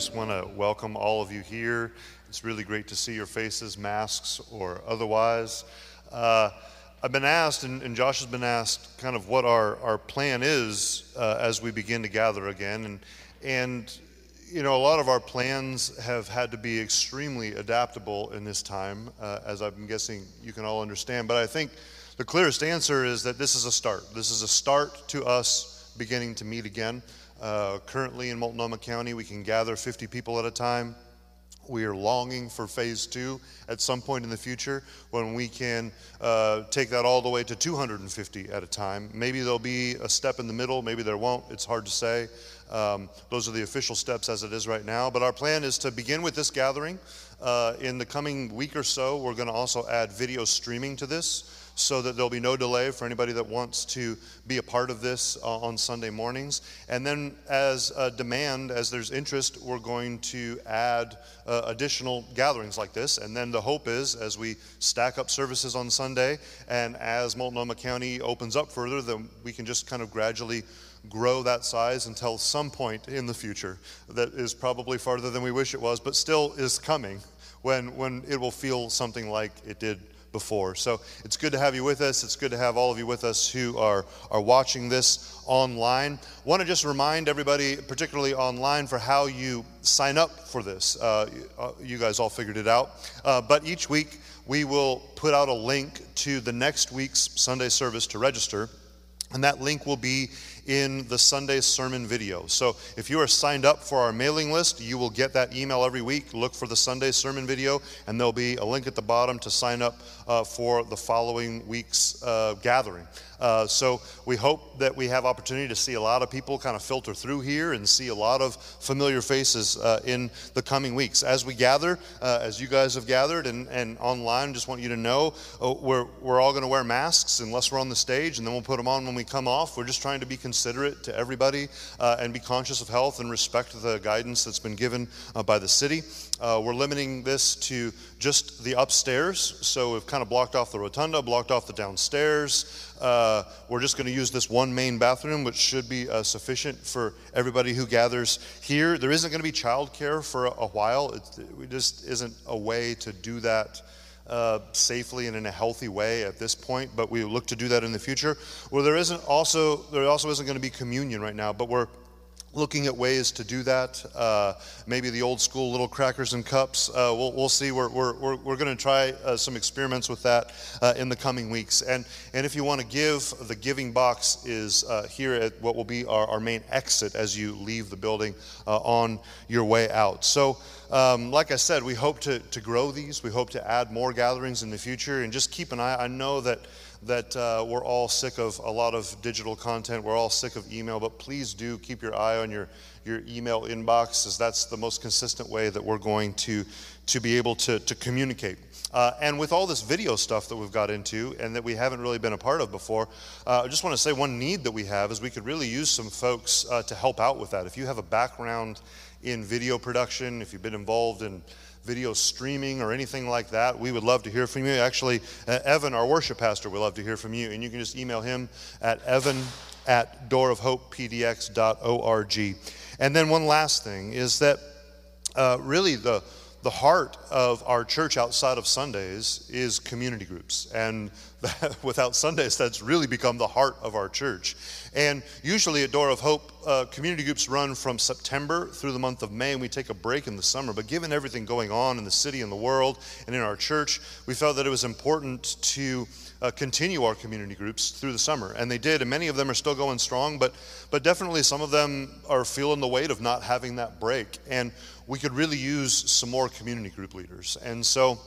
just want to welcome all of you here. It's really great to see your faces, masks or otherwise. Uh, I've been asked, and, and, Josh has been asked, kind of what our, our plan is uh, as we begin to gather again. And, and, you know, a lot of our plans have had to be extremely adaptable in this time, uh, as I'm guessing you can all understand. But I think the clearest answer is that this is a start. This is a start to us beginning to meet again. Uh, currently in Multnomah County, we can gather 50 people at a time. We are longing for phase two at some point in the future when we can uh, take that all the way to 250 at a time. Maybe there'll be a step in the middle, maybe there won't. It's hard to say. Um, those are the official steps as it is right now. But our plan is to begin with this gathering. Uh, in the coming week or so, we're going to also add video streaming to this so that there'll be no delay for anybody that wants to be a part of this uh, on Sunday mornings. And then, as a demand, as there's interest, we're going to add uh, additional gatherings like this. And then the hope is, as we stack up services on Sunday and as Multnomah County opens up further, then we can just kind of gradually grow that size until some point in the future that is probably farther than we wish it was, but still is coming when, when it will feel something like it did before. So it's good to have you with us. It's good to have all of you with us who are, are watching this online. Want to just remind everybody, particularly online, for how you sign up for this. Uh, uh, you guys all figured it out. Uh, but each week, we will put out a link to the next week's Sunday service to register. And that link will be in the Sunday sermon video. So if you are signed up for our mailing list, you will get that email every week. Look for the Sunday sermon video, and there'll be a link at the bottom to sign up uh, for the following week's uh, gathering. Uh, so we hope that we have opportunity to see a lot of people kind of filter through here and see a lot of familiar faces uh, in the coming weeks. As we gather, uh, as you guys have gathered and, and online, just want you to know uh, we're, we're all going to wear masks unless we're on the stage, and then we'll put them on when we come off. We're just trying to be considerate to everybody uh, and be conscious of health and respect the guidance that's been given by the city. We're limiting this to just the upstairs, so we've kind of blocked off the rotunda, blocked off the downstairs. Uh, we're just going to use this one main bathroom, which should be uh, sufficient for everybody who gathers here. There isn't going to be childcare for a, a while. It, it, just isn't a way to do that uh, safely and in a healthy way at this point, but we look to do that in the future. Well, there isn't also there also isn't going to be communion right now, but we're looking at ways to do that. Uh, maybe the old school little crackers and cups. Uh, we'll, we'll see. We're, we're, we're, we're going to try uh, some experiments with that uh, in the coming weeks. And, and if you want to give, the giving box is uh, here at what will be our, our main exit as you leave the building uh, on your way out. So, um, like I said, we hope to, to grow these. We hope to add more gatherings in the future and just keep an eye. I know that that uh, we're all sick of a lot of digital content. We're all sick of email, but please do keep your eye on your, your email inbox, as that's the most consistent way that we're going to, to be able to, to communicate. Uh, and with all this video stuff that we've got into and that we haven't really been a part of before, uh, I just want to say one need that we have is we could really use some folks uh, to help out with that. If you have a background in video production, if you've been involved in video streaming or anything like that, we would love to hear from you. Actually, uh, Evan, our worship pastor, would love to hear from you. And you can just email him at evan at doorofhopepdx.org. And then one last thing is that uh, really the the heart of our church outside of Sundays is community groups. And that, without Sundays, that's really become the heart of our church. And usually at Door of Hope, uh, community groups run from September through the month of May, and we take a break in the summer. But given everything going on in the city and the world and in our church, we felt that it was important to uh, continue our community groups through the summer. And they did, and many of them are still going strong, but, but definitely some of them are feeling the weight of not having that break. And we could really use some more community group leaders. And so,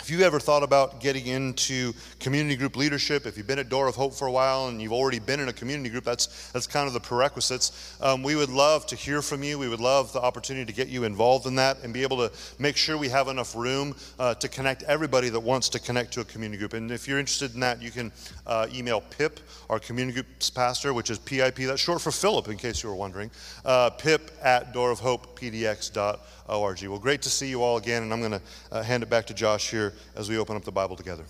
if you ever thought about getting into community group leadership, if you've been at Door of Hope for a while and you've already been in a community group, that's, that's kind of the prerequisites. Um, we would love to hear from you. We would love the opportunity to get you involved in that and be able to make sure we have enough room uh, to connect everybody that wants to connect to a community group. And if you're interested in that, you can uh, email Pip, our community group's pastor, which is PIP. That's short for Philip, in case you were wondering. Uh, Pip at doorofhopepdx.org org. Well, great to see you all again, and I'm going to uh, hand it back to Josh here as we open up the Bible together.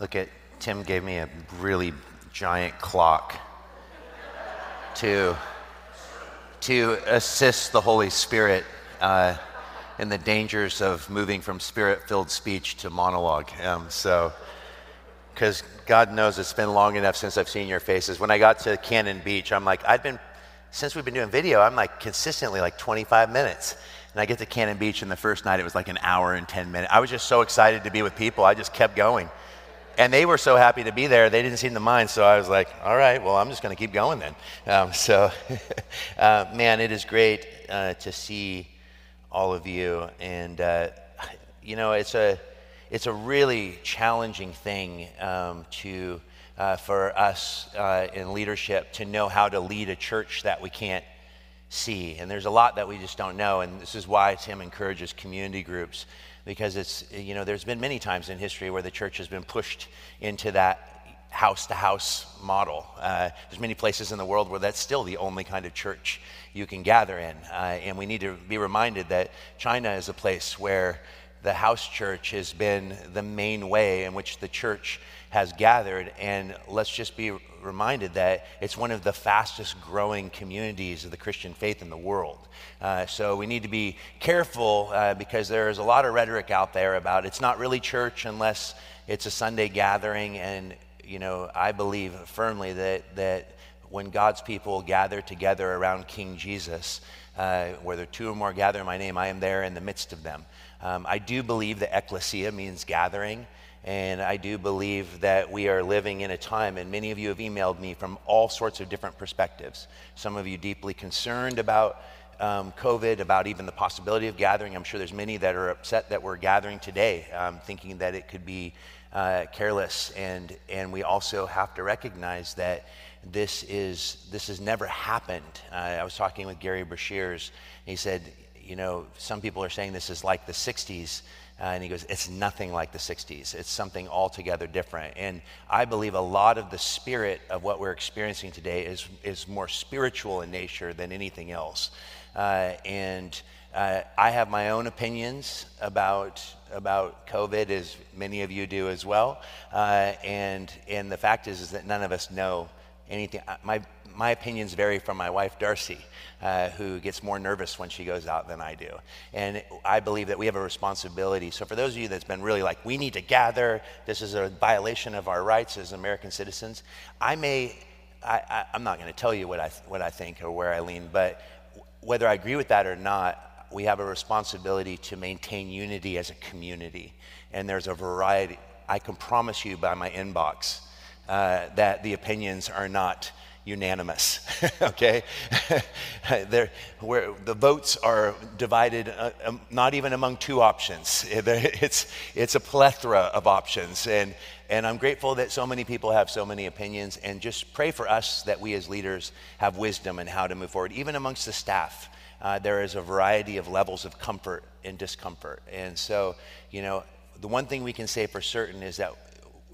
Look at Tim gave me a really giant clock to to assist the Holy Spirit uh, in the dangers of moving from spirit-filled speech to monologue. Um, so, because God knows it's been long enough since I've seen your faces. When I got to Cannon Beach, I'm like, I've been since we've been doing video, I'm like consistently like 25 minutes. And I get to Cannon Beach, and the first night it was like an hour and 10 minutes. I was just so excited to be with people, I just kept going. And they were so happy to be there, they didn't seem to mind. So I was like, all right, well, I'm just going to keep going then. Um, so, uh, man, it is great uh, to see all of you. And, uh, you know, it's a, it's a really challenging thing um, to, uh, for us uh, in leadership to know how to lead a church that we can't see. And there's a lot that we just don't know. And this is why Tim encourages community groups because it's, you know, there's been many times in history where the church has been pushed into that house to house model. Uh, there's many places in the world where that's still the only kind of church you can gather in. Uh, and we need to be reminded that China is a place where the house church has been the main way in which the church has gathered. And let's just be reminded that it's one of the fastest growing communities of the Christian faith in the world. Uh, so we need to be careful uh, because there is a lot of rhetoric out there about it's not really church unless it's a Sunday gathering. And, you know, I believe firmly that, that when God's people gather together around King Jesus, uh, where there are two or more gather in my name, I am there in the midst of them. Um, I do believe that ecclesia means gathering. And I do believe that we are living in a time, and many of you have emailed me from all sorts of different perspectives. Some of you deeply concerned about um, COVID, about even the possibility of gathering. I'm sure there's many that are upset that we're gathering today, um, thinking that it could be uh, careless. And, and we also have to recognize that this, is, this has never happened. Uh, I was talking with Gary Breshears, he said, you know, some people are saying this is like the 60s. Uh, and he goes, It's nothing like the 60s. It's something altogether different. And I believe a lot of the spirit of what we're experiencing today is, is more spiritual in nature than anything else. Uh, and uh, I have my own opinions about, about COVID, as many of you do as well. Uh, and, and the fact is, is that none of us know anything. Uh, my, my opinions vary from my wife, Darcy, uh, who gets more nervous when she goes out than I do. And I believe that we have a responsibility. So, for those of you that's been really like, we need to gather, this is a violation of our rights as American citizens, I may, I, am not going to tell you what I, what I think or where I lean, but whether I agree with that or not, we have a responsibility to maintain unity as a community. And there's a variety. I can promise you by my inbox uh, that the opinions are not unanimous, okay? where the votes are divided uh, um, not even among two options. It's, it's a plethora of options. And, and I'm grateful that so many people have so many opinions. And just pray for us that we as leaders have wisdom and how to move forward. Even amongst the staff, uh, there is a variety of levels of comfort and discomfort. And so, you know, the one thing we can say for certain is that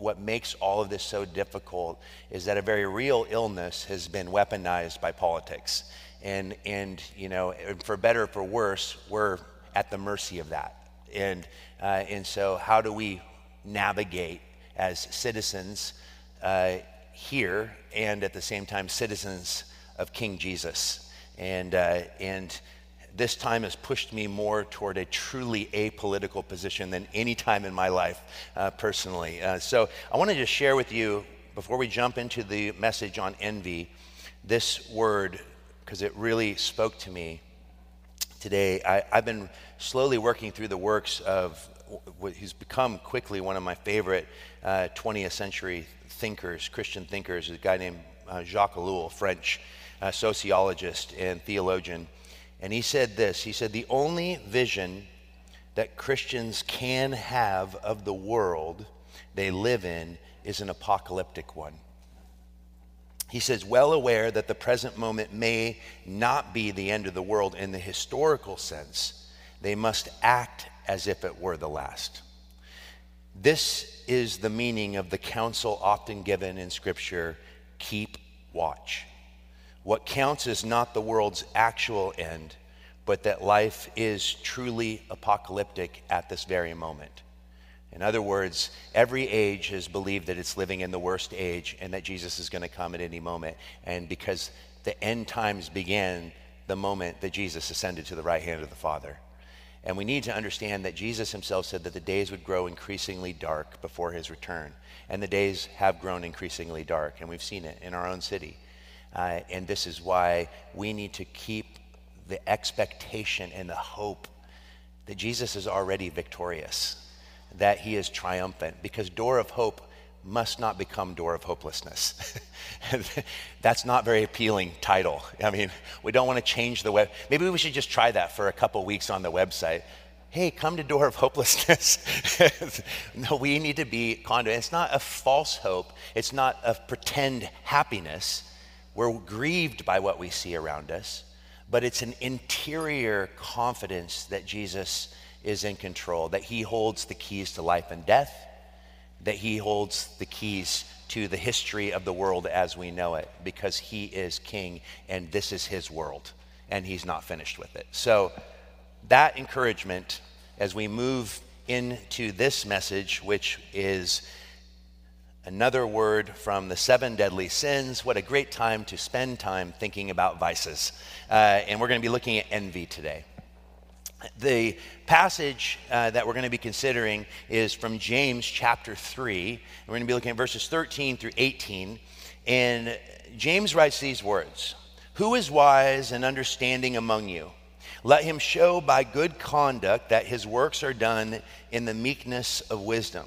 what makes all of this so difficult is that a very real illness has been weaponized by politics. And, and you know, for better or for worse, we're at the mercy of that. And, uh, and so, how do we navigate as citizens uh, here and at the same time citizens of King Jesus? And, uh, and this time has pushed me more toward a truly apolitical position than any time in my life uh, personally. Uh, so I want to just share with you, before we jump into the message on envy, this word, because it really spoke to me today. I, have been slowly working through the works of what he's become quickly one of my favorite uh, 20th century thinkers, Christian thinkers, a guy named uh, Jacques Ellul, French uh, sociologist and theologian. And he said this He said, The only vision that Christians can have of the world they live in is an apocalyptic one. He says, well aware that the present moment may not be the end of the world in the historical sense, they must act as if it were the last. This is the meaning of the counsel often given in Scripture keep watch. What counts is not the world's actual end, but that life is truly apocalyptic at this very moment. In other words, every age has believed that it's living in the worst age and that Jesus is going to come at any moment. And because the end times began the moment that Jesus ascended to the right hand of the Father. And we need to understand that Jesus himself said that the days would grow increasingly dark before his return. And the days have grown increasingly dark, and we've seen it in our own city. Uh, and this is why we need to keep the expectation and the hope that Jesus is already victorious, that he is triumphant, because door of hope must not become door of hopelessness. That's not very appealing title. I mean, we don't want to change the web. Maybe we should just try that for a couple weeks on the website. Hey, come to door of hopelessness. no, we need to be confident. It's not a false hope. It's not a pretend happiness. We're grieved by what we see around us, but it's an interior confidence that Jesus is in control, that he holds the keys to life and death that he holds the keys to the history of the world as we know it because he is king and this is his world and he's not finished with it. So, that encouragement as we move into this message, which is another word from the seven deadly sins. What a great time to spend time thinking about vices. Uh, and we're going to be looking at envy today. The passage uh, that we're going to be considering is from James chapter 3. We're going to be looking at verses 13 through 18. And James writes these words Who is wise and understanding among you? Let him show by good conduct that his works are done in the meekness of wisdom.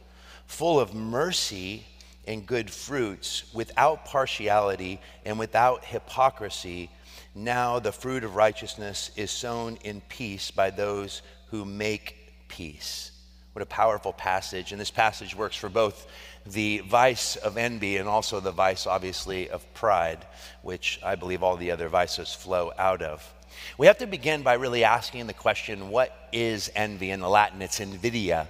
full of mercy and good fruits, without partiality and without hypocrisy. Now the fruit of righteousness is sown in peace by those who make peace. What a powerful passage. And this passage works for both the vice of envy and also the vice, obviously, of pride, which I believe all the other vices flow out of. We have to begin by really asking the question what is envy? In the Latin, it's invidia.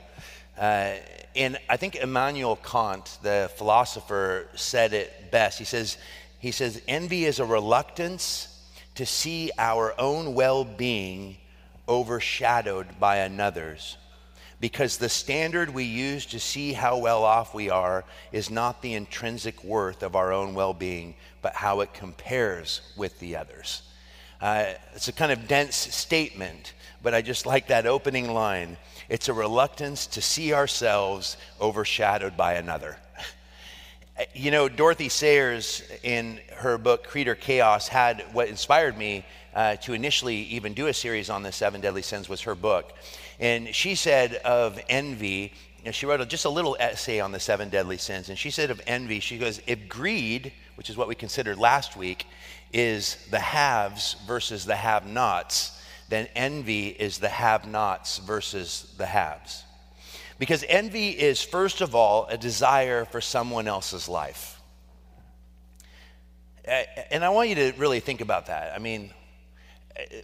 Uh, and I think Immanuel Kant, the philosopher, said it best. He says, he says, envy is a reluctance to see our own well being overshadowed by another's. Because the standard we use to see how well off we are is not the intrinsic worth of our own well being, but how it compares with the others. Uh, it's a kind of dense statement, but I just like that opening line. It's a reluctance to see ourselves overshadowed by another. You know, Dorothy Sayers, in her book Creed or Chaos, had what inspired me uh, to initially even do a series on the seven deadly sins was her book. And she said of envy, and she wrote just a little essay on the seven deadly sins. And she said of envy, she goes, if greed, which is what we considered last week, is the haves versus the have nots, then envy is the have nots versus the haves. Because envy is, first of all, a desire for someone else's life. And I want you to really think about that. I mean,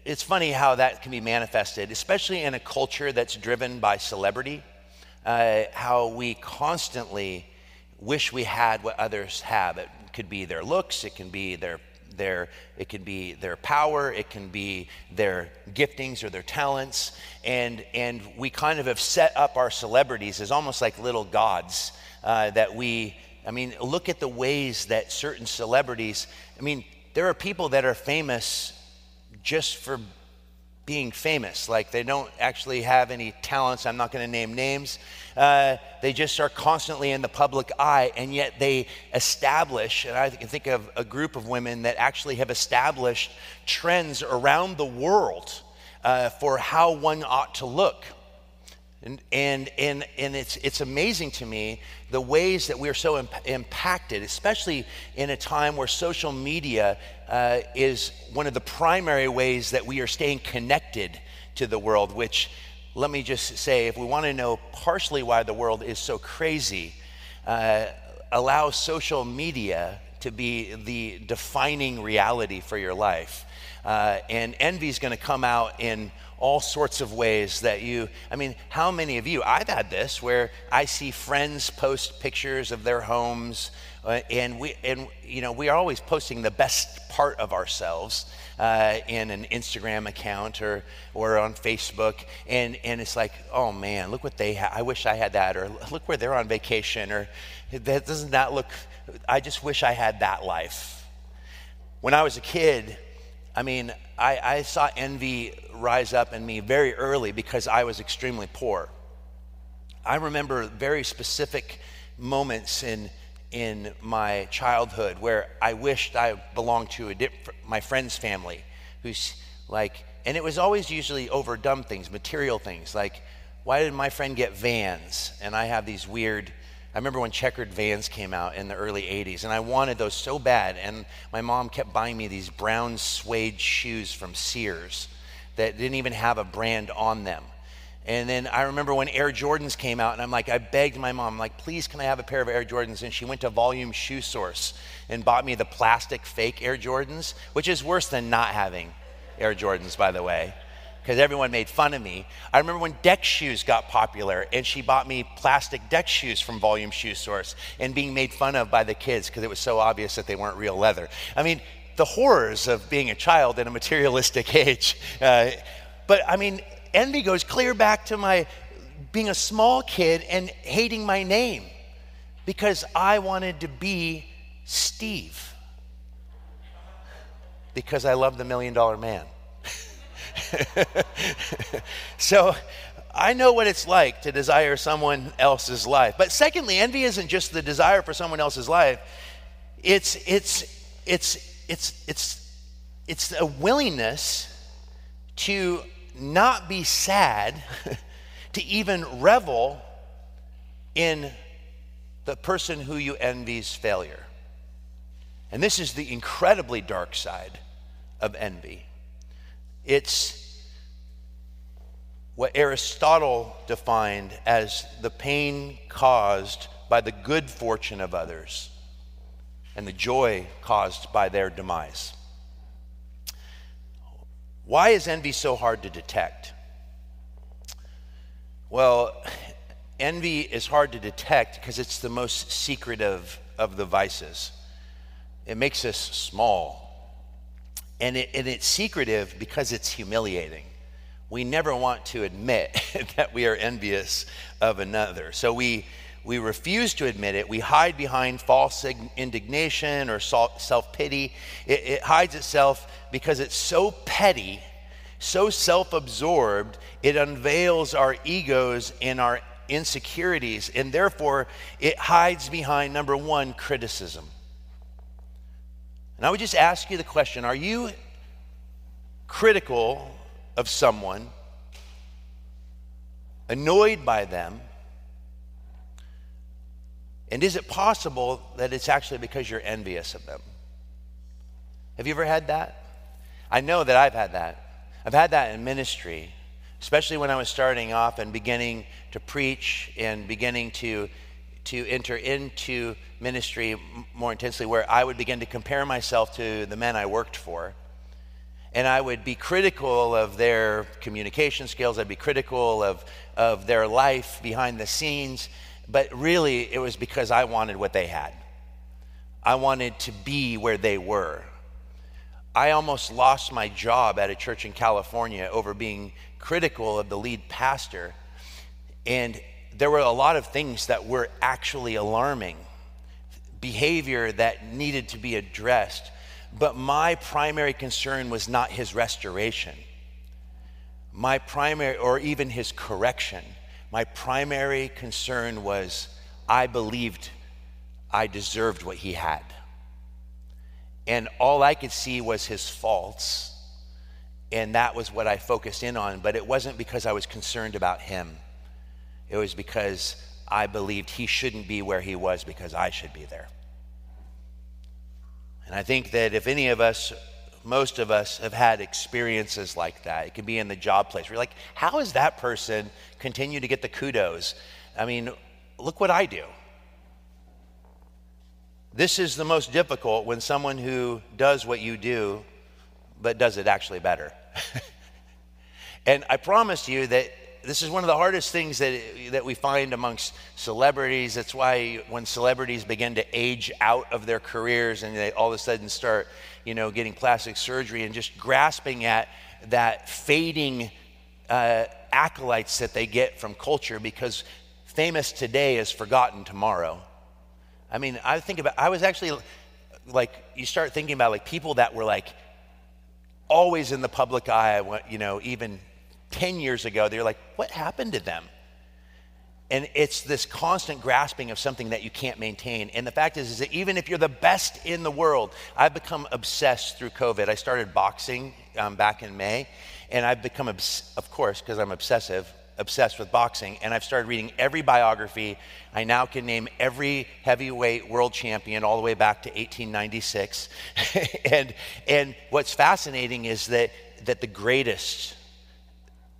it's funny how that can be manifested, especially in a culture that's driven by celebrity, uh, how we constantly wish we had what others have. It could be their looks, it can be their their it can be their power it can be their giftings or their talents and and we kind of have set up our celebrities as almost like little gods uh, that we i mean look at the ways that certain celebrities i mean there are people that are famous just for being famous. Like they don't actually have any talents. I'm not going to name names. Uh, they just are constantly in the public eye, and yet they establish, and I can think of a group of women that actually have established trends around the world uh, for how one ought to look. And, and, and, and it's, it's amazing to me the ways that we're so imp- impacted, especially in a time where social media uh, is one of the primary ways that we are staying connected to the world, which let me just say if we want to know partially why the world is so crazy, uh, allow social media to be the defining reality for your life. Uh, and envy is going to come out in all sorts of ways that you, I mean, how many of you, I've had this where I see friends post pictures of their homes, uh, and we, and, you know, we are always posting the best part of ourselves. Uh, in an Instagram account or, or on Facebook. And, and it's like, oh man, look what they have. I wish I had that. Or look where they're on vacation. Or that doesn't that look, I just wish I had that life. When I was a kid, I mean, I, I saw envy rise up in me very early because I was extremely poor. I remember very specific moments in in my childhood where I wished I belonged to a my friend's family who's like and it was always usually over dumb things, material things like why did my friend get vans and I have these weird I remember when checkered vans came out in the early 80s, and I wanted those so bad. And my mom kept buying me these brown suede shoes from Sears that didn't even have a brand on them. And then I remember when Air Jordans came out, and I'm like, I begged my mom, like, please, can I have a pair of Air Jordans? And she went to Volume Shoe Source and bought me the plastic fake Air Jordans, which is worse than not having Air Jordans, by the way because everyone made fun of me. I remember when deck shoes got popular and she bought me plastic deck shoes from Volume Shoe Source and being made fun of by the kids because it was so obvious that they weren't real leather. I mean, the horrors of being a child in a materialistic age. Uh, but I mean, envy goes clear back to my being a small kid and hating my name because I wanted to be Steve because I love the million dollar man. so I know what it's like to desire someone else's life. But secondly, envy isn't just the desire for someone else's life. It's it's it's it's it's it's a willingness to not be sad, to even revel in the person who you envy's failure. And this is the incredibly dark side of envy. It's what Aristotle defined as the pain caused by the good fortune of others and the joy caused by their demise. Why is envy so hard to detect? Well, envy is hard to detect because it's the most secretive of the vices. It makes us small and, it, and it's secretive because it's humiliating. We never want to admit that we are envious of another. So we, we refuse to admit it. We hide behind false indignation or self pity. It, it hides itself because it's so petty, so self absorbed, it unveils our egos and our insecurities. And therefore, it hides behind number one, criticism. And I would just ask you the question are you critical of someone, annoyed by them? And is it possible that it's actually because you're envious of them? Have you ever had that? I know that I've had that. I've had that in ministry, especially when I was starting off and beginning to preach and beginning to to enter into ministry more intensely, where I would begin to compare myself to the men I worked for. And I would be critical of their communication skills, I'd be critical of, of their life behind the scenes, but really it was because I wanted what they had. I wanted to be where they were. I almost lost my job at a church in California over being critical of the lead pastor. And there were a lot of things that were actually alarming, behavior that needed to be addressed. But my primary concern was not his restoration, my primary, or even his correction. My primary concern was I believed I deserved what he had. And all I could see was his faults. And that was what I focused in on. But it wasn't because I was concerned about him. It was because I believed he shouldn't be where he was because I should be there. And I think that if any of us most of us have had experiences like that. It can be in the job place. We're like, how is that person continue to get the kudos? I mean, look what I do. This is the most difficult when someone who does what you do, but does it actually better. and I promise you that this is one of the hardest things that, that we find amongst celebrities. That's why when celebrities begin to age out of their careers and they all of a sudden start, you know, getting plastic surgery and just grasping at that fading uh, acolytes that they get from culture because famous today is forgotten tomorrow. I mean, I think about, I was actually like, you start thinking about like people that were like always in the public eye, you know, even 10 years ago, they're like, what happened to them? And it's this constant grasping of something that you can't maintain. And the fact is, is that even if you're the best in the world, I've become obsessed through COVID. I started boxing um, back in May, and I've become, obs- of course, because I'm obsessive, obsessed with boxing. And I've started reading every biography. I now can name every heavyweight world champion all the way back to 1896. and, and what's fascinating is that, that the greatest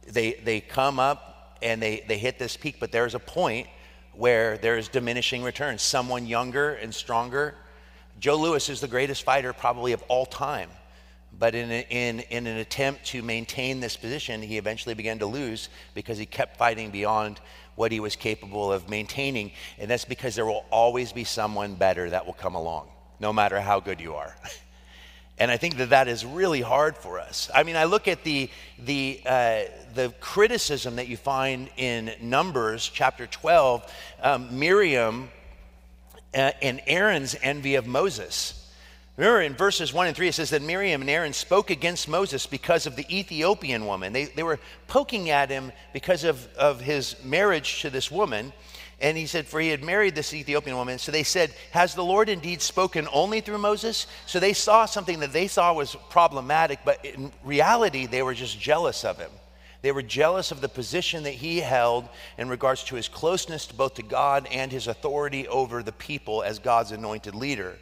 they, they come up and they, they hit this peak, but there's a point where there's diminishing returns. Someone younger and stronger. Joe Louis is the greatest fighter probably of all time. But in, a, in, in an attempt to maintain this position, he eventually began to lose because he kept fighting beyond what he was capable of maintaining. And that's because there will always be someone better that will come along, no matter how good you are. And I think that that is really hard for us. I mean, I look at the, the, uh, the criticism that you find in Numbers chapter 12, um, Miriam uh, and Aaron's envy of Moses. Remember in verses 1 and 3, it says that Miriam and Aaron spoke against Moses because of the Ethiopian woman. They, they were poking at him because of, of his marriage to this woman. And he said, For he had married this Ethiopian woman. So they said, Has the Lord indeed spoken only through Moses? So they saw something that they saw was problematic, but in reality, they were just jealous of him. They were jealous of the position that he held in regards to his closeness to both to God and his authority over the people as God's anointed leader.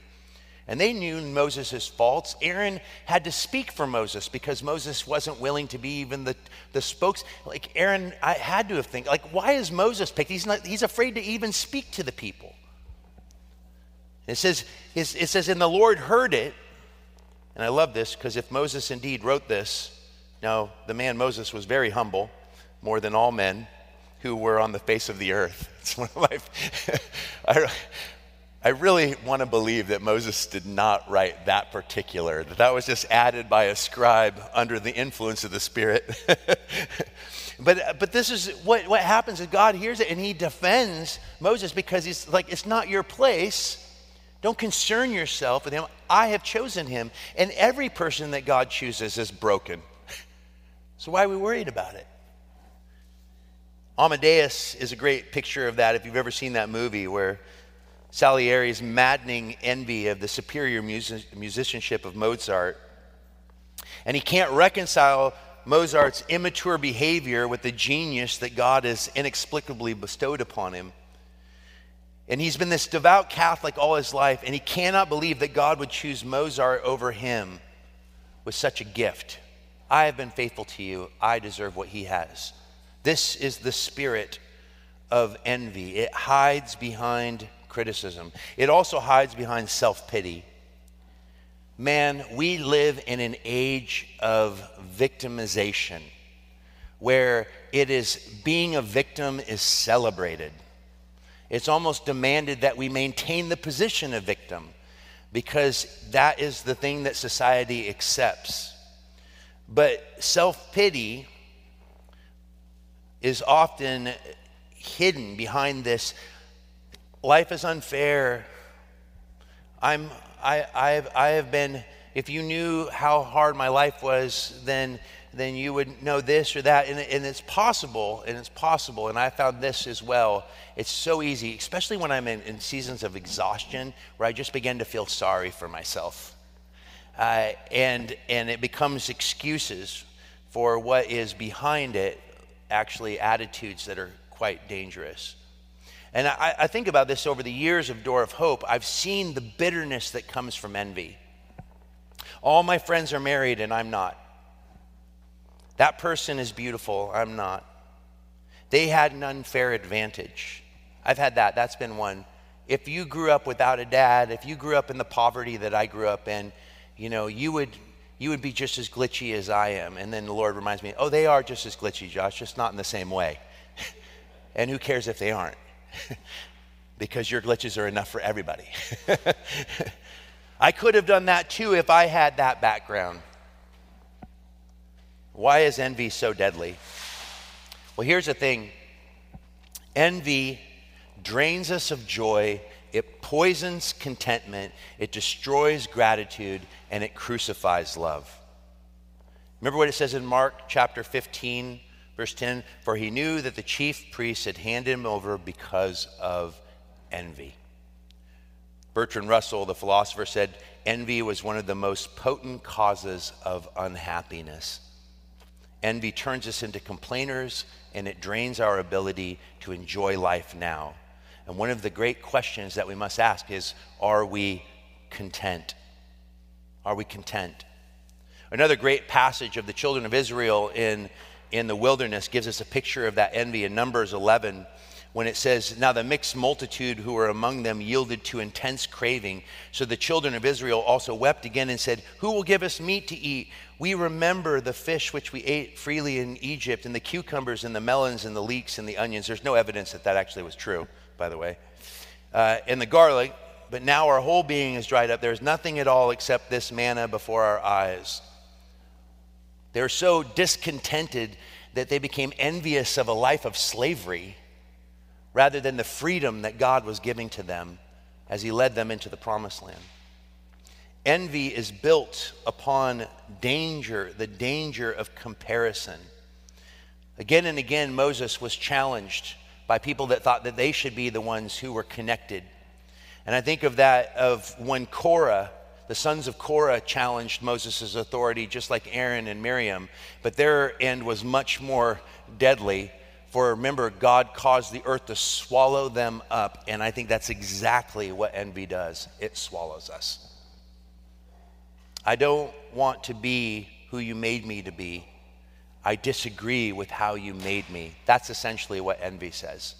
And they knew Moses' faults. Aaron had to speak for Moses because Moses wasn't willing to be even the, the spokes. Like Aaron, I had to have think, like, why is Moses picked? He's not he's afraid to even speak to the people. It says, it says, and the Lord heard it. And I love this because if Moses indeed wrote this, now the man Moses was very humble, more than all men who were on the face of the earth. It's one of my, I really want to believe that Moses did not write that particular, that that was just added by a scribe under the influence of the Spirit. but, but this is what, what happens is God hears it and he defends Moses because he's like, it's not your place. Don't concern yourself with him. I have chosen him. And every person that God chooses is broken. So why are we worried about it? Amadeus is a great picture of that if you've ever seen that movie where Salieri's maddening envy of the superior music- musicianship of Mozart. And he can't reconcile Mozart's immature behavior with the genius that God has inexplicably bestowed upon him. And he's been this devout Catholic all his life, and he cannot believe that God would choose Mozart over him with such a gift. I have been faithful to you, I deserve what he has. This is the spirit of envy. It hides behind criticism. It also hides behind self pity. Man, we live in an age of victimization where it is being a victim is celebrated. It's almost demanded that we maintain the position of victim because that is the thing that society accepts. But self pity is often hidden behind this life is unfair. I'm, I, I've, I have been, if you knew how hard my life was, then, then you would know this or that. And, and it's possible, and it's possible. And I found this as well. It's so easy, especially when I'm in, in seasons of exhaustion where I just begin to feel sorry for myself. Uh, and, and it becomes excuses for what is behind it, actually, attitudes that are quite dangerous. And I, I, think about this over the years of Door of Hope. I've seen the bitterness that comes from envy. All my friends are married and I'm not. That person is beautiful, I'm not. They had an unfair advantage. I've had that. That's been one. If you grew up without a dad, if you grew up in the poverty that I grew up in, you know, you would you would be just as glitchy as I am. And then the Lord reminds me, oh, they are just as glitchy, Josh, just not in the same way. and who cares if they aren't? because your glitches are enough for everybody. I could have done that too if I had that background. Why is envy so deadly? Well, here's the thing envy drains us of joy, it poisons contentment, it destroys gratitude, and it crucifies love. Remember what it says in Mark chapter 15, verse 10? For he knew that the chief priests had handed him over because of envy. Bertrand Russell, the philosopher, said envy was one of the most potent causes of unhappiness. Envy turns us into complainers and it drains our ability to enjoy life now. And one of the great questions that we must ask is Are we content? Are we content? Another great passage of the children of Israel in, in the wilderness gives us a picture of that envy in Numbers 11 when it says, Now the mixed multitude who were among them yielded to intense craving. So the children of Israel also wept again and said, Who will give us meat to eat? We remember the fish which we ate freely in Egypt, and the cucumbers, and the melons, and the leeks, and the onions. There's no evidence that that actually was true, by the way. Uh, and the garlic, but now our whole being is dried up. There's nothing at all except this manna before our eyes. They're so discontented that they became envious of a life of slavery rather than the freedom that God was giving to them as He led them into the promised land. Envy is built upon danger, the danger of comparison. Again and again, Moses was challenged by people that thought that they should be the ones who were connected. And I think of that of when Korah, the sons of Korah, challenged Moses' authority, just like Aaron and Miriam, but their end was much more deadly for remember, God caused the earth to swallow them up. And I think that's exactly what envy does it swallows us. I don't want to be who you made me to be. I disagree with how you made me. That's essentially what envy says.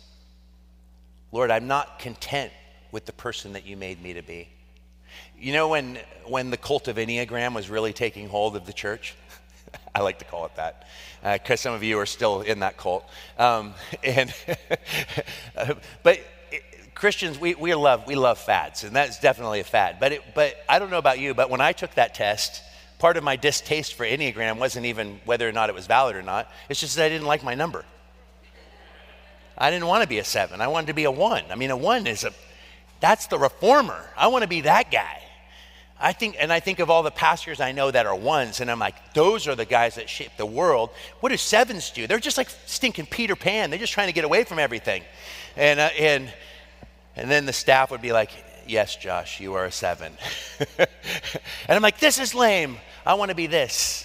Lord, I'm not content with the person that you made me to be. You know, when, when the cult of Enneagram was really taking hold of the church, I like to call it that because uh, some of you are still in that cult. Um, and but Christians, we, we love we love fads, and that's definitely a fad. But it, but I don't know about you, but when I took that test, part of my distaste for Enneagram wasn't even whether or not it was valid or not. It's just that I didn't like my number. I didn't want to be a seven. I wanted to be a one. I mean, a one is a that's the reformer. I want to be that guy. I think, and I think of all the pastors I know that are ones, and I'm like, those are the guys that shape the world. What do sevens do? They're just like stinking Peter Pan. They're just trying to get away from everything. And, uh, and, and then the staff would be like, yes, Josh, you are a seven. and I'm like, this is lame. I want to be this.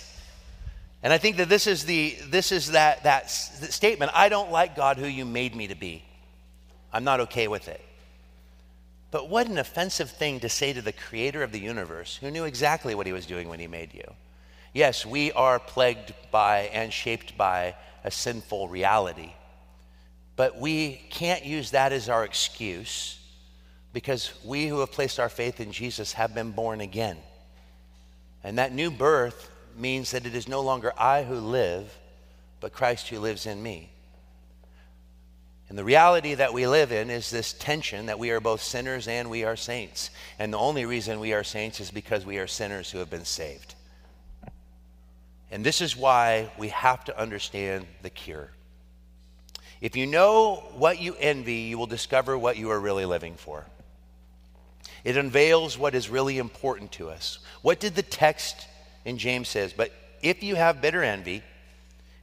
And I think that this is, the, this is that, that statement. I don't like God who you made me to be. I'm not okay with it. But what an offensive thing to say to the creator of the universe who knew exactly what he was doing when he made you. Yes, we are plagued by and shaped by a sinful reality. But we can't use that as our excuse because we who have placed our faith in Jesus have been born again. And that new birth means that it is no longer I who live, but Christ who lives in me. And the reality that we live in is this tension that we are both sinners and we are saints. And the only reason we are saints is because we are sinners who have been saved. And this is why we have to understand the cure. If you know what you envy, you will discover what you are really living for. It unveils what is really important to us. What did the text in James says? But if you have bitter envy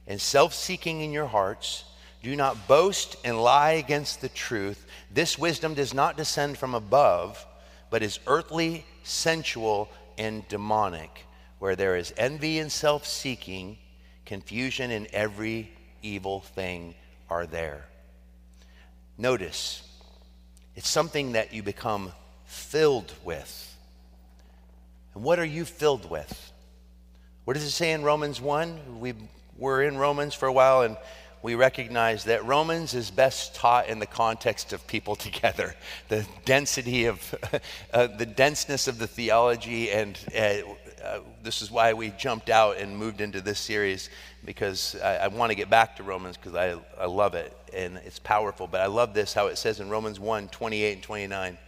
and self-seeking in your hearts, do not boast and lie against the truth. This wisdom does not descend from above, but is earthly, sensual, and demonic, where there is envy and self seeking, confusion, and every evil thing are there. Notice, it's something that you become filled with. And what are you filled with? What does it say in Romans 1? We were in Romans for a while and we recognize that Romans is best taught in the context of people together. The density of, uh, the denseness of the theology, and uh, uh, this is why we jumped out and moved into this series because I, I want to get back to Romans because I, I love it and it's powerful. But I love this how it says in Romans 1 28 and 29,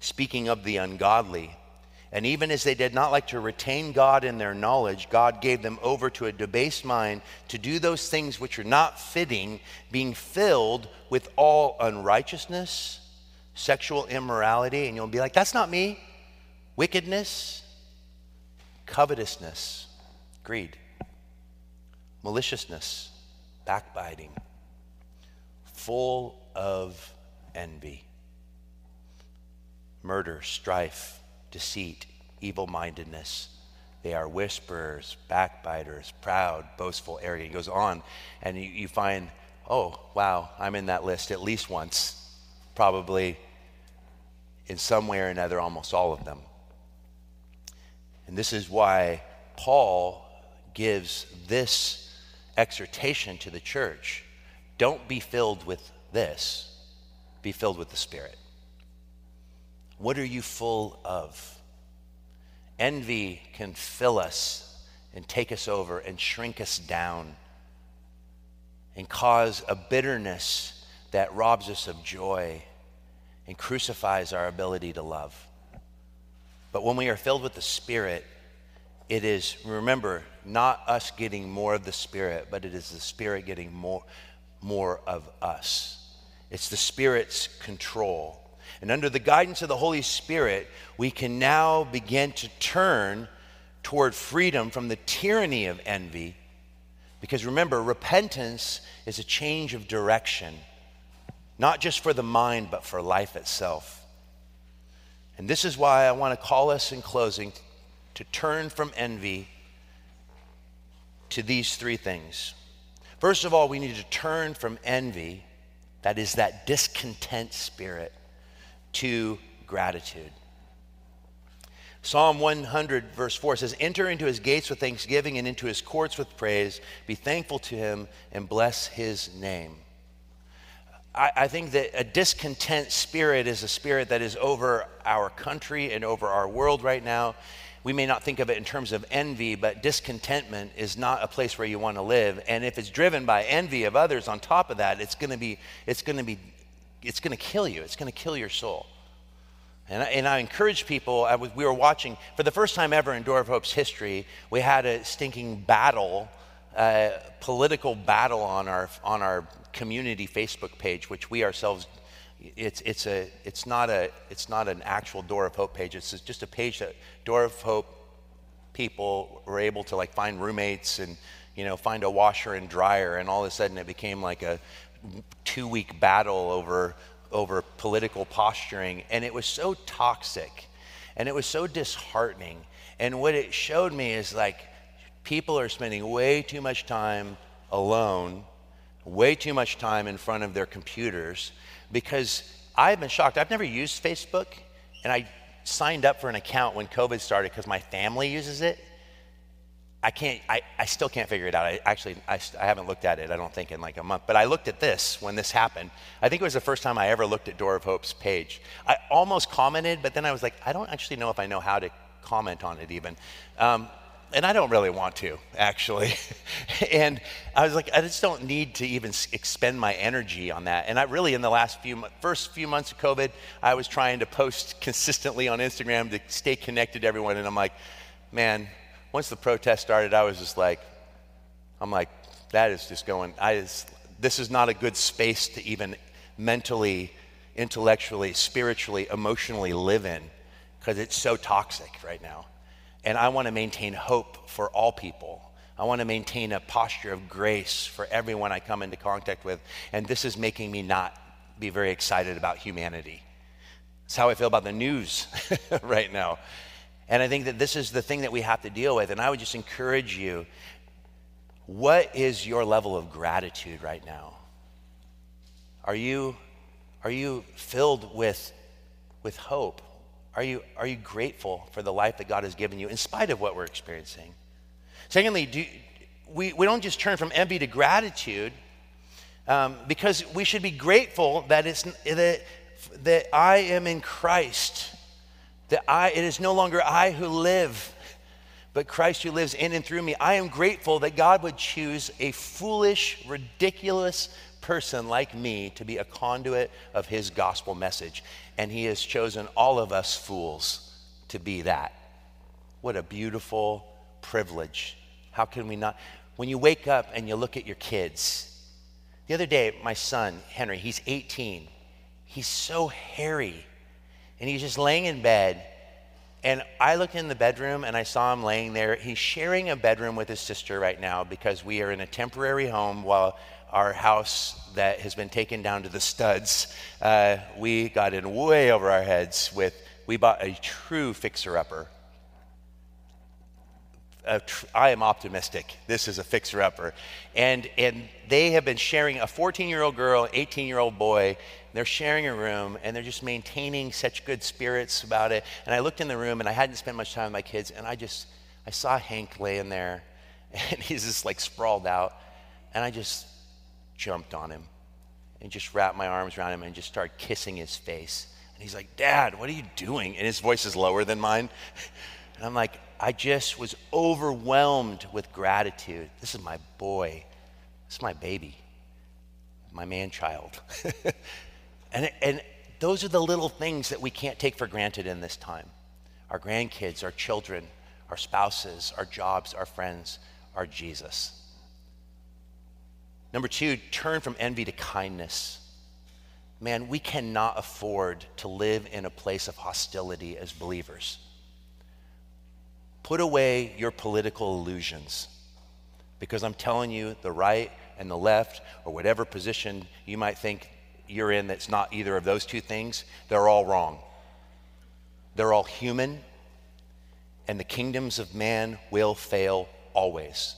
speaking of the ungodly. And even as they did not like to retain God in their knowledge, God gave them over to a debased mind to do those things which are not fitting, being filled with all unrighteousness, sexual immorality. And you'll be like, that's not me. Wickedness, covetousness, greed, maliciousness, backbiting, full of envy, murder, strife deceit, evil mindedness. They are whisperers, backbiters, proud, boastful, arrogant. He goes on, and you, you find, oh, wow, I'm in that list at least once, probably in some way or another, almost all of them. And this is why Paul gives this exhortation to the church don't be filled with this, be filled with the Spirit. What are you full of? Envy can fill us and take us over and shrink us down and cause a bitterness that robs us of joy and crucifies our ability to love. But when we are filled with the Spirit, it is, remember, not us getting more of the Spirit, but it is the Spirit getting more, more of us. It's the Spirit's control. And under the guidance of the Holy Spirit, we can now begin to turn toward freedom from the tyranny of envy. Because remember, repentance is a change of direction, not just for the mind, but for life itself. And this is why I want to call us in closing to turn from envy to these three things. First of all, we need to turn from envy, that is, that discontent spirit to gratitude. Psalm 100, verse 4 says, Enter into his gates with thanksgiving and into his courts with praise. Be thankful to him and bless his name. I, I, think that a discontent spirit is a spirit that is over our country and over our world right now. We may not think of it in terms of envy, but discontentment is not a place where you want to live. And if it's driven by envy of others on top of that, it's going to be, it's going to be it's going to kill you. It's going to kill your soul. And I, and I encourage people, I was, we were watching, for the first time ever in Door of Hope's history, we had a stinking battle, uh, political battle on our, on our community Facebook page, which we ourselves, it's, it's, a, it's, not a, it's not an actual Door of Hope page. It's just a page that Door of Hope people were able to like find roommates and, you know, find a washer and dryer. And all of a sudden it became like a two week battle over, over political posturing, and it was so toxic and it was so disheartening. And what it showed me is like people are spending way too much time alone, way too much time in front of their computers because I've been shocked. I've never used Facebook, and I signed up for an account when COVID started because my family uses it. I can't, I, I still can't figure it out. I actually, I, I haven't looked at it, I don't think, in like a month. But I looked at this when this happened. I think it was the first time I ever looked at Door of Hope's page. I almost commented, but then I was like, I don't actually know if I know how to comment on it even. Um, and I don't really want to, actually. and I was like, I just don't need to even expend my energy on that. And I really, in the last few, first few months of COVID, I was trying to post consistently on Instagram to stay connected to everyone. And I'm like, man, once the protest started, I was just like, I'm like, that is just going, I just, this is not a good space to even mentally, intellectually, spiritually, emotionally live in because it's so toxic right now. And I want to maintain hope for all people. I want to maintain a posture of grace for everyone I come into contact with. And this is making me not be very excited about humanity. It's how I feel about the news right now. And I think that this is the thing that we have to deal with. And I would just encourage you what is your level of gratitude right now? Are you, are you filled with, with hope? Are you, are you grateful for the life that God has given you in spite of what we're experiencing? Secondly, do, we, we don't just turn from envy to gratitude um, because we should be grateful that, it's, that, that I am in Christ, that I, it is no longer I who live, but Christ who lives in and through me. I am grateful that God would choose a foolish, ridiculous person like me to be a conduit of his gospel message. And he has chosen all of us fools to be that. What a beautiful privilege. How can we not? When you wake up and you look at your kids, the other day, my son, Henry, he's 18. He's so hairy. And he's just laying in bed. And I looked in the bedroom and I saw him laying there. He's sharing a bedroom with his sister right now because we are in a temporary home while our house that has been taken down to the studs, uh, we got in way over our heads with, we bought a true fixer upper tr- I am optimistic. This is a fixer upper. And, and they have been sharing a 14 year old girl, 18 year old boy. They're sharing a room and they're just maintaining such good spirits about it. And I looked in the room and I hadn't spent much time with my kids and I just, I saw Hank laying there and he's just like sprawled out. And I just jumped on him and just wrapped my arms around him and just started kissing his face. And he's like, Dad, what are you doing? And his voice is lower than mine. And I'm like, I just was overwhelmed with gratitude. This is my boy. This is my baby, my man child. and, and those are the little things that we can't take for granted in this time. Our grandkids, our children, our spouses, our jobs, our friends, our Jesus. Number two, turn from envy to kindness. Man, we cannot afford to live in a place of hostility as believers. Put away your political illusions because I'm telling you, the right and the left, or whatever position you might think you're in that's not either of those two things, they're all wrong. They're all human, and the kingdoms of man will fail always.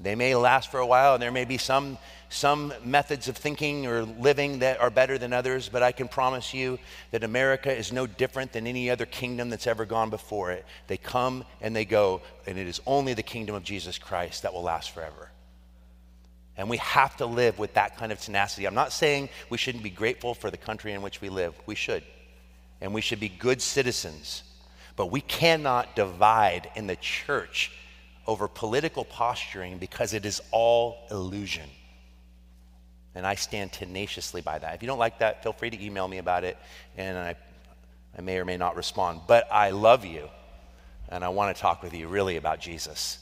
They may last for a while, and there may be some some methods of thinking or living that are better than others, but I can promise you that America is no different than any other kingdom that's ever gone before it. They come and they go, and it is only the kingdom of Jesus Christ that will last forever. And we have to live with that kind of tenacity. I'm not saying we shouldn't be grateful for the country in which we live. We should. And we should be good citizens. But we cannot divide in the church over political posturing because it is all illusion. And I stand tenaciously by that. If you don't like that, feel free to email me about it, and I, I may or may not respond. But I love you, and I want to talk with you really about Jesus.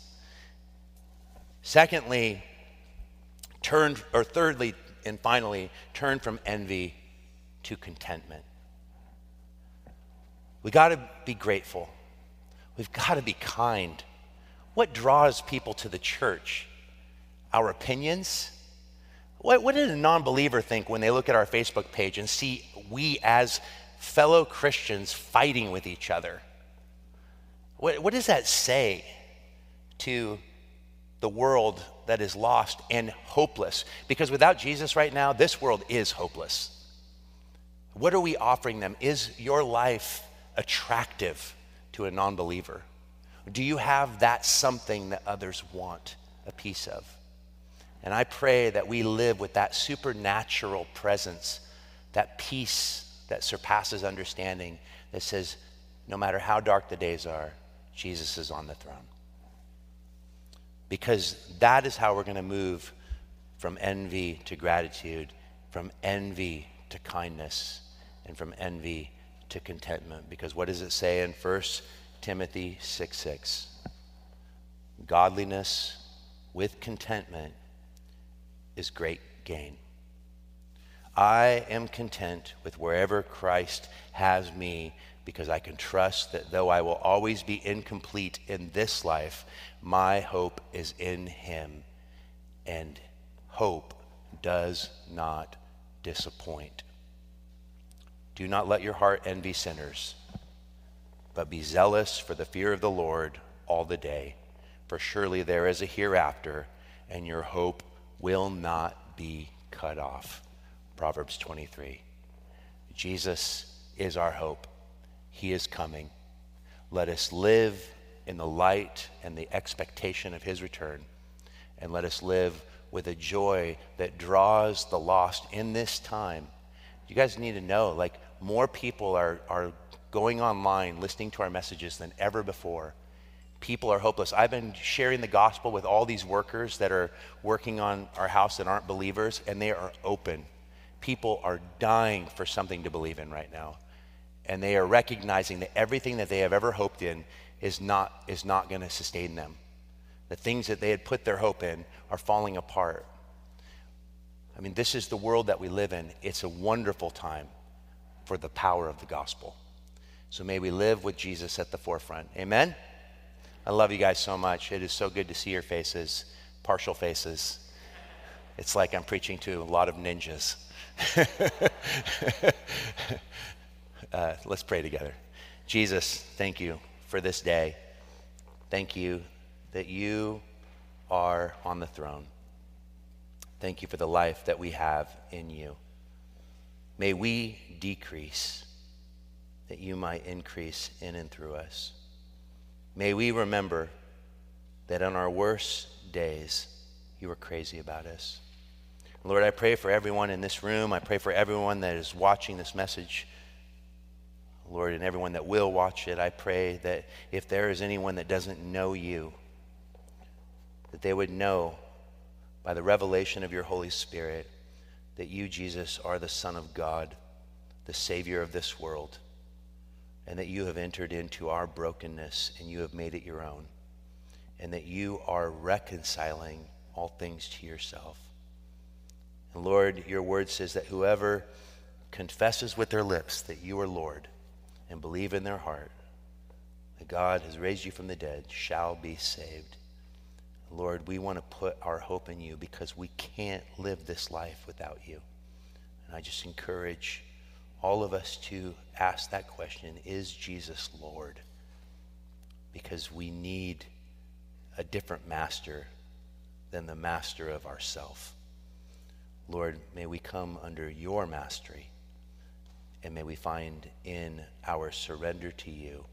Secondly, turn, or thirdly, and finally, turn from envy to contentment. We got to be grateful. We've got to be kind. What draws people to the church? Our opinions? What, what did a non believer think when they look at our Facebook page and see we as fellow Christians fighting with each other? What, what does that say to the world that is lost and hopeless? Because without Jesus right now, this world is hopeless. What are we offering them? Is your life attractive to a non believer? Do you have that something that others want a piece of? And I pray that we live with that supernatural presence, that peace that surpasses understanding, that says, no matter how dark the days are, Jesus is on the throne. Because that is how we're going to move from envy to gratitude, from envy to kindness, and from envy to contentment. Because what does it say in 1 Timothy 6 6? Godliness with contentment is great gain. I am content with wherever Christ has me because I can trust that though I will always be incomplete in this life, my hope is in Him. And hope does not disappoint. Do not let your heart envy sinners, but be zealous for the fear of the Lord all the day. For surely there is a hereafter, and your hope will not be cut off. Proverbs 23. Jesus is our hope, He is coming. Let us live in the light and the expectation of his return. And let us live with a joy that draws the lost in this time. You guys need to know like, more people are, are going online listening to our messages than ever before. People are hopeless. I've been sharing the gospel with all these workers that are working on our house that aren't believers, and they are open. People are dying for something to believe in right now. And they are recognizing that everything that they have ever hoped in is not, is not going to sustain them. The things that they had put their hope in are falling apart. I mean, this is the world that we live in. It's a wonderful time for the power of the gospel. So may we live with Jesus at the forefront. Amen? I love you guys so much. It is so good to see your faces, partial faces. It's like I'm preaching to a lot of ninjas. uh, let's pray together. Jesus, thank you for this day. Thank you that you are on the throne. Thank you for the life that we have in you. May we decrease that you might increase in and through us. May we remember that on our worst days, you were crazy about us. Lord, I pray for everyone in this room. I pray for everyone that is watching this message. Lord, and everyone that will watch it, I pray that if there is anyone that doesn't know you, that they would know by the revelation of your Holy Spirit that you, Jesus, are the Son of God, the Savior of this world and that you have entered into our brokenness and you have made it your own, and that you are reconciling all things to yourself. And Lord, your word says that whoever confesses with their lips that you are Lord and believe in their heart that God has raised you from the dead shall be saved. Lord, we want to put our hope in you because we can't live this life without you. And I just encourage all of us to ask that question Is Jesus Lord? Because we need a different master than the master of ourself. Lord, may we come under your mastery and may we find in our surrender to you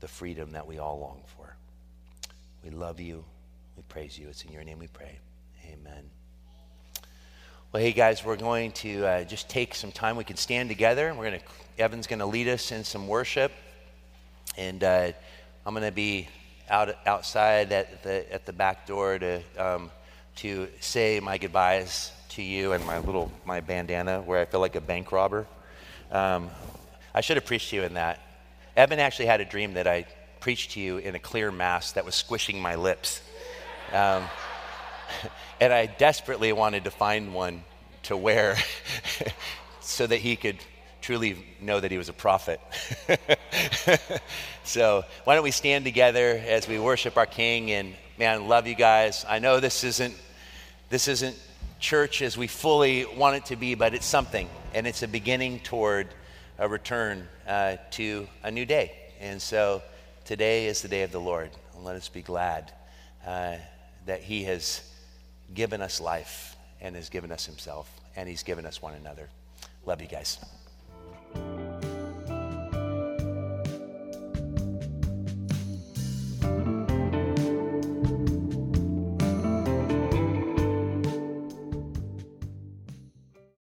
the freedom that we all long for. We love you. We praise you. It's in your name we pray. Amen. Well, hey guys, we're going to uh, just take some time. We can stand together. We're going to. Evan's going to lead us in some worship, and uh, I'm going to be out outside at the at the back door to um, to say my goodbyes to you and my little my bandana where I feel like a bank robber. Um, I should have preached to you in that. Evan actually had a dream that I preached to you in a clear mask that was squishing my lips. Um, and I desperately wanted to find one to wear so that he could truly know that he was a prophet. so, why don't we stand together as we worship our King? And man, love you guys. I know this isn't this isn't church as we fully want it to be, but it's something, and it's a beginning toward a return uh, to a new day. And so, today is the day of the Lord. And let us be glad uh, that He has given us life and has given us himself, and he's given us one another. Love you guys.